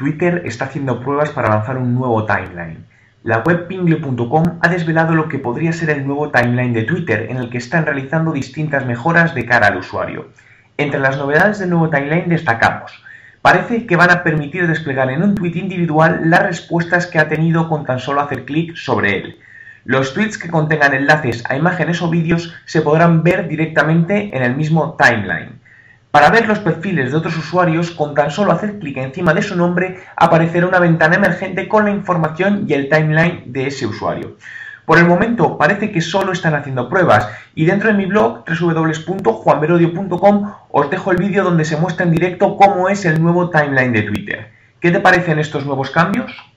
Twitter está haciendo pruebas para lanzar un nuevo timeline. La web pingle.com ha desvelado lo que podría ser el nuevo timeline de Twitter, en el que están realizando distintas mejoras de cara al usuario. Entre las novedades del nuevo timeline destacamos Parece que van a permitir desplegar en un tweet individual las respuestas que ha tenido con tan solo hacer clic sobre él. Los tweets que contengan enlaces a imágenes o vídeos se podrán ver directamente en el mismo timeline. Para ver los perfiles de otros usuarios, con tan solo hacer clic encima de su nombre, aparecerá una ventana emergente con la información y el timeline de ese usuario. Por el momento parece que solo están haciendo pruebas y dentro de mi blog www.juanverodio.com os dejo el vídeo donde se muestra en directo cómo es el nuevo timeline de Twitter. ¿Qué te parecen estos nuevos cambios?